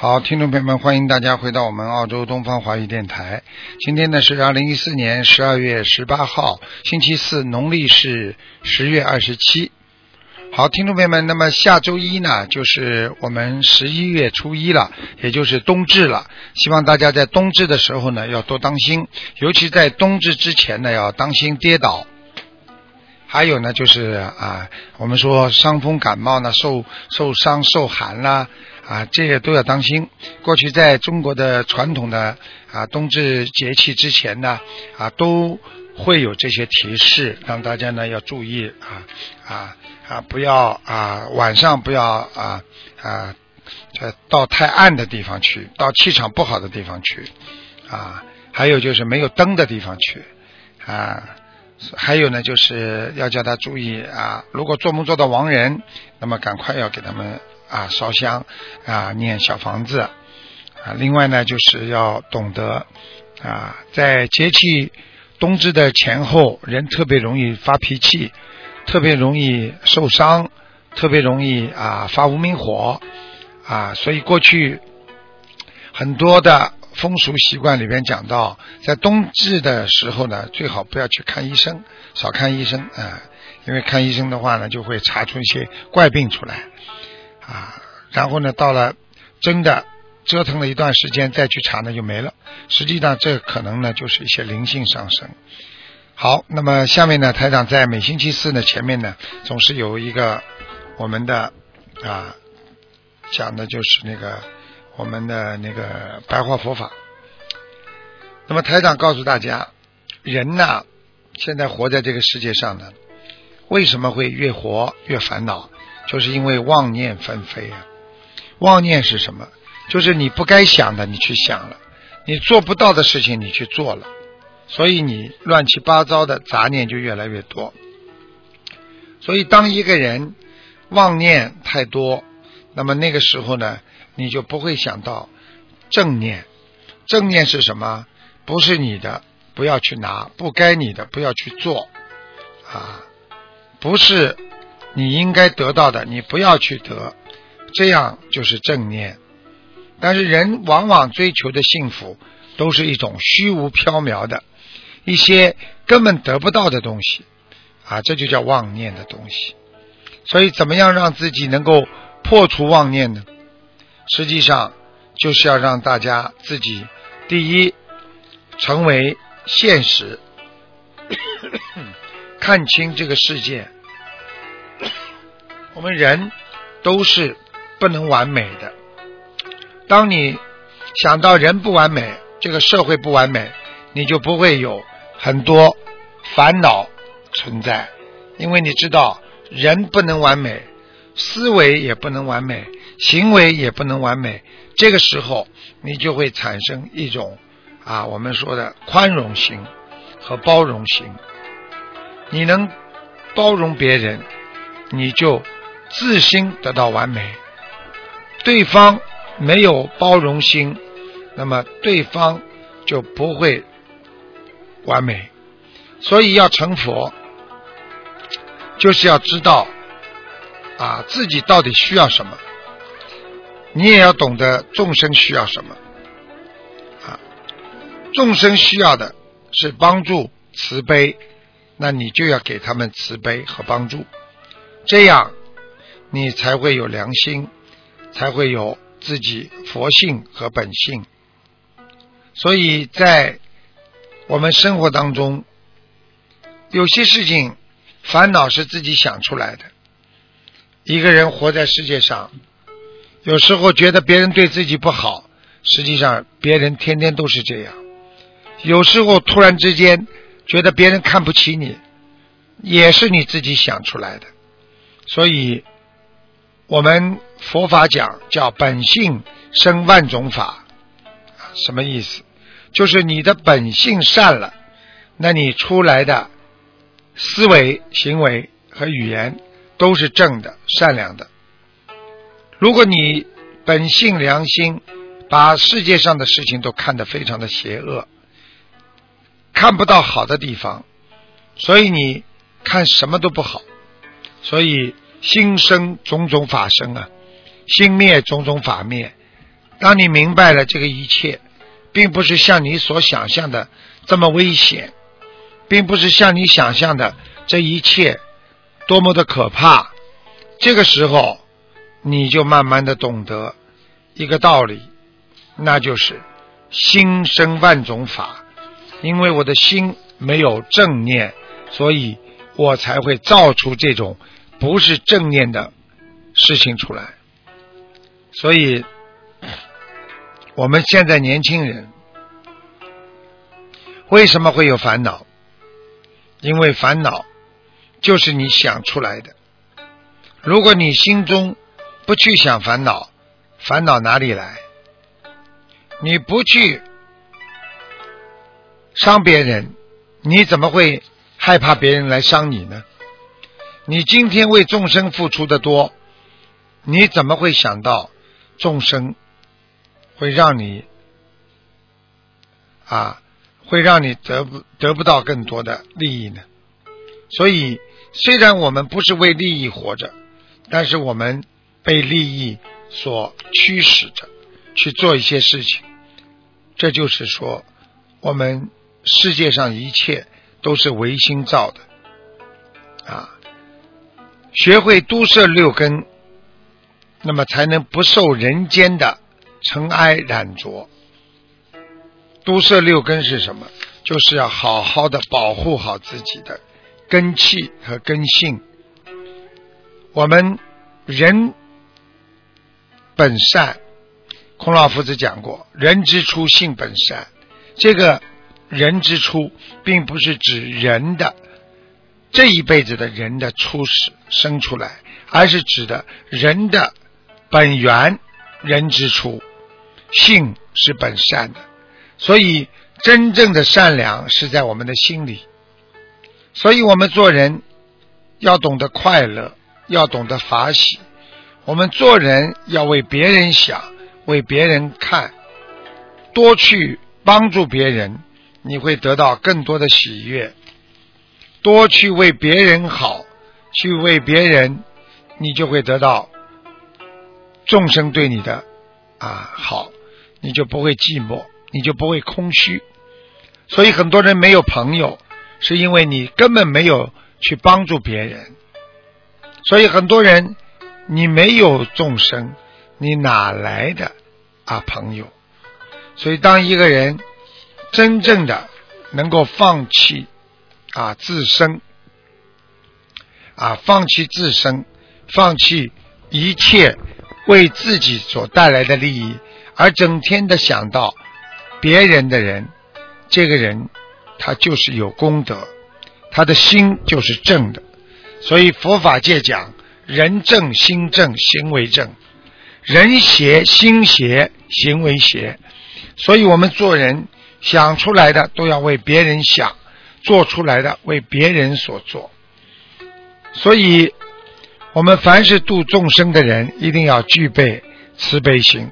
好，听众朋友们，欢迎大家回到我们澳洲东方华语电台。今天呢是二零一四年十二月十八号，星期四，农历是十月二十七。好，听众朋友们，那么下周一呢就是我们十一月初一了，也就是冬至了。希望大家在冬至的时候呢要多当心，尤其在冬至之前呢要当心跌倒。还有呢，就是啊，我们说伤风感冒呢，受受伤受寒啦，啊这些都要当心。过去在中国的传统的啊冬至节气之前呢，啊都会有这些提示，让大家呢要注意啊啊啊，不要啊晚上不要啊啊到太暗的地方去，到气场不好的地方去啊，还有就是没有灯的地方去啊。还有呢，就是要叫他注意啊，如果做梦做到亡人，那么赶快要给他们啊烧香啊念小房子啊。另外呢，就是要懂得啊，在节气冬至的前后，人特别容易发脾气，特别容易受伤，特别容易啊发无名火啊，所以过去很多的。风俗习惯里边讲到，在冬至的时候呢，最好不要去看医生，少看医生啊，因为看医生的话呢，就会查出一些怪病出来啊。然后呢，到了真的折腾了一段时间再去查呢，就没了。实际上，这可能呢，就是一些灵性上升。好，那么下面呢，台长在每星期四呢前面呢，总是有一个我们的啊讲的就是那个。我们的那个白话佛法，那么台长告诉大家，人呐，现在活在这个世界上呢，为什么会越活越烦恼？就是因为妄念纷飞啊！妄念是什么？就是你不该想的你去想了，你做不到的事情你去做了，所以你乱七八糟的杂念就越来越多。所以当一个人妄念太多，那么那个时候呢？你就不会想到正念，正念是什么？不是你的，不要去拿；不该你的，不要去做。啊，不是你应该得到的，你不要去得。这样就是正念。但是人往往追求的幸福，都是一种虚无缥缈的，一些根本得不到的东西。啊，这就叫妄念的东西。所以，怎么样让自己能够破除妄念呢？实际上就是要让大家自己第一成为现实，看清这个世界。我们人都是不能完美的。当你想到人不完美，这个社会不完美，你就不会有很多烦恼存在，因为你知道人不能完美，思维也不能完美。行为也不能完美，这个时候你就会产生一种啊，我们说的宽容心和包容心。你能包容别人，你就自心得到完美。对方没有包容心，那么对方就不会完美。所以要成佛，就是要知道啊自己到底需要什么。你也要懂得众生需要什么啊？众生需要的是帮助、慈悲，那你就要给他们慈悲和帮助，这样你才会有良心，才会有自己佛性和本性。所以在我们生活当中，有些事情烦恼是自己想出来的。一个人活在世界上。有时候觉得别人对自己不好，实际上别人天天都是这样。有时候突然之间觉得别人看不起你，也是你自己想出来的。所以，我们佛法讲叫本性生万种法，什么意思？就是你的本性善了，那你出来的思维、行为和语言都是正的、善良的。如果你本性良心，把世界上的事情都看得非常的邪恶，看不到好的地方，所以你看什么都不好。所以心生种种法生啊，心灭种种法灭。当你明白了这个一切，并不是像你所想象的这么危险，并不是像你想象的这一切多么的可怕。这个时候，你就慢慢的懂得一个道理，那就是心生万种法。因为我的心没有正念，所以我才会造出这种。不是正念的事情出来，所以我们现在年轻人为什么会有烦恼？因为烦恼就是你想出来的。如果你心中不去想烦恼，烦恼哪里来？你不去伤别人，你怎么会害怕别人来伤你呢？你今天为众生付出的多，你怎么会想到众生会让你啊，会让你得不得不到更多的利益呢？所以，虽然我们不是为利益活着，但是我们被利益所驱使着去做一些事情。这就是说，我们世界上一切都是唯心造的啊。学会都摄六根，那么才能不受人间的尘埃染着。都摄六根是什么？就是要好好的保护好自己的根气和根性。我们人本善，孔老夫子讲过：“人之初，性本善。”这个人之初，并不是指人的。这一辈子的人的初始生出来，而是指的人的本源，人之初，性是本善的，所以真正的善良是在我们的心里。所以我们做人要懂得快乐，要懂得法喜。我们做人要为别人想，为别人看，多去帮助别人，你会得到更多的喜悦。多去为别人好，去为别人，你就会得到众生对你的啊好，你就不会寂寞，你就不会空虚。所以很多人没有朋友，是因为你根本没有去帮助别人。所以很多人你没有众生，你哪来的啊朋友？所以当一个人真正的能够放弃。啊，自身啊，放弃自身，放弃一切为自己所带来的利益，而整天的想到别人的人，这个人他就是有功德，他的心就是正的。所以佛法界讲，人正心正，行为正；人邪心邪，行为邪。所以我们做人想出来的都要为别人想。做出来的为别人所做，所以我们凡是度众生的人，一定要具备慈悲心。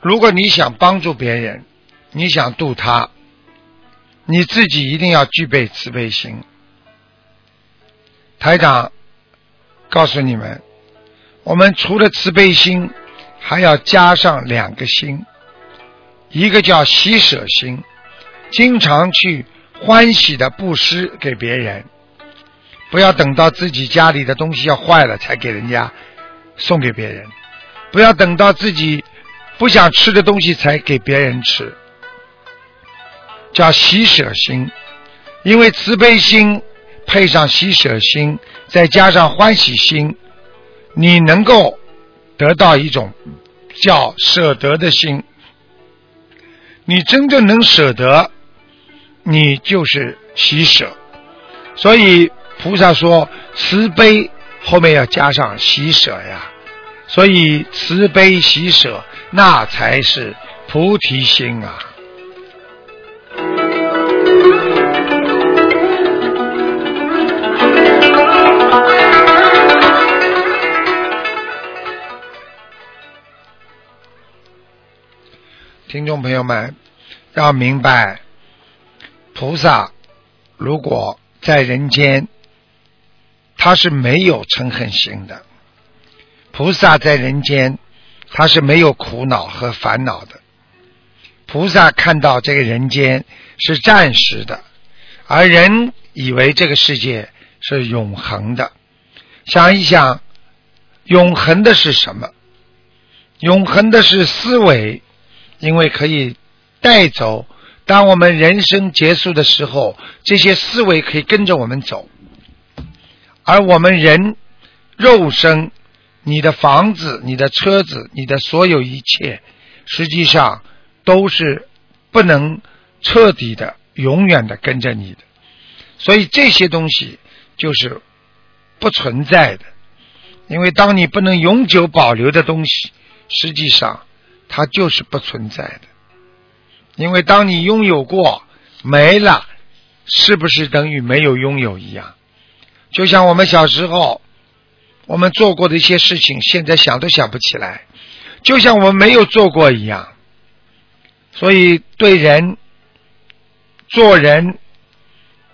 如果你想帮助别人，你想度他，你自己一定要具备慈悲心。台长告诉你们，我们除了慈悲心，还要加上两个心，一个叫喜舍心，经常去。欢喜的布施给别人，不要等到自己家里的东西要坏了才给人家送给别人，不要等到自己不想吃的东西才给别人吃，叫喜舍心。因为慈悲心配上喜舍心，再加上欢喜心，你能够得到一种叫舍得的心。你真正能舍得。你就是喜舍，所以菩萨说慈悲后面要加上喜舍呀。所以慈悲喜舍，那才是菩提心啊。听众朋友们，要明白，菩萨如果在人间，他是没有嗔恨心的。菩萨在人间，他是没有苦恼和烦恼的。菩萨看到这个人间是暂时的，而人以为这个世界是永恒的。想一想，永恒的是什么？永恒的是思维。因为可以带走，当我们人生结束的时候，这些思维可以跟着我们走。而我们人肉身，你的房子、你的车子、你的所有一切，实际上都是不能彻底的、永远的跟着你的。所以这些东西就是不存在的。因为当你不能永久保留的东西，实际上。它就是不存在的，因为当你拥有过没了，是不是等于没有拥有一样？就像我们小时候我们做过的一些事情，现在想都想不起来，就像我们没有做过一样。所以对人做人，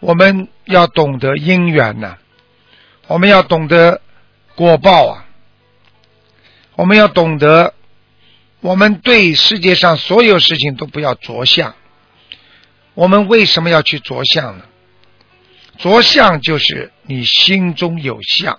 我们要懂得因缘呐，我们要懂得果报啊，我们要懂得。我们对世界上所有事情都不要着相。我们为什么要去着相呢？着相就是你心中有相，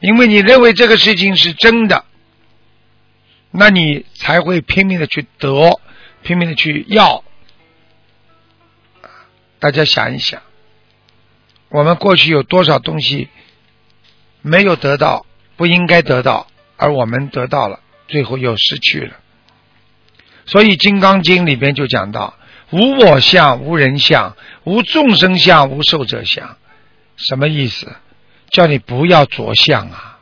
因为你认为这个事情是真的，那你才会拼命的去得，拼命的去要。大家想一想，我们过去有多少东西没有得到，不应该得到，而我们得到了。最后又失去了，所以《金刚经》里边就讲到：无我相，无人相，无众生相，无寿者相。什么意思？叫你不要着相啊！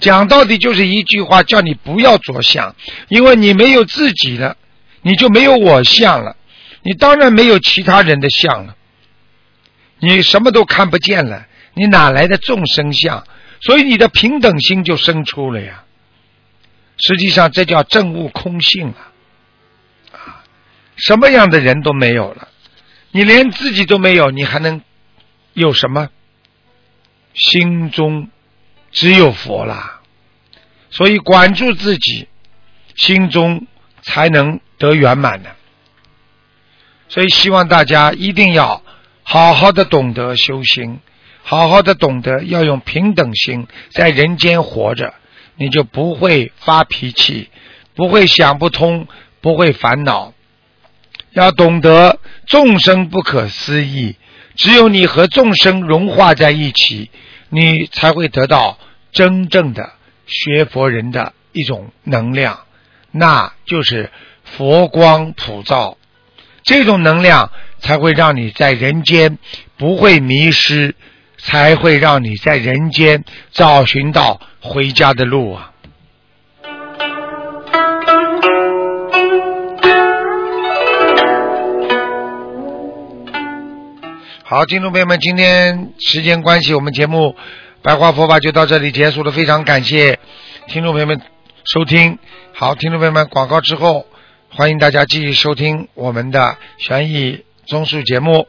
讲到底就是一句话，叫你不要着相，因为你没有自己的，你就没有我相了，你当然没有其他人的相了，你什么都看不见了，你哪来的众生相？所以你的平等心就生出了呀。实际上，这叫证悟空性啊！啊，什么样的人都没有了，你连自己都没有，你还能有什么？心中只有佛啦，所以管住自己，心中才能得圆满呢。所以，希望大家一定要好好的懂得修心，好好的懂得要用平等心在人间活着。你就不会发脾气，不会想不通，不会烦恼。要懂得众生不可思议，只有你和众生融化在一起，你才会得到真正的学佛人的一种能量，那就是佛光普照。这种能量才会让你在人间不会迷失。才会让你在人间找寻到回家的路啊！好，听众朋友们，今天时间关系，我们节目《白话佛法》就到这里结束了。非常感谢听众朋友们收听。好，听众朋友们，广告之后，欢迎大家继续收听我们的悬疑综述节目。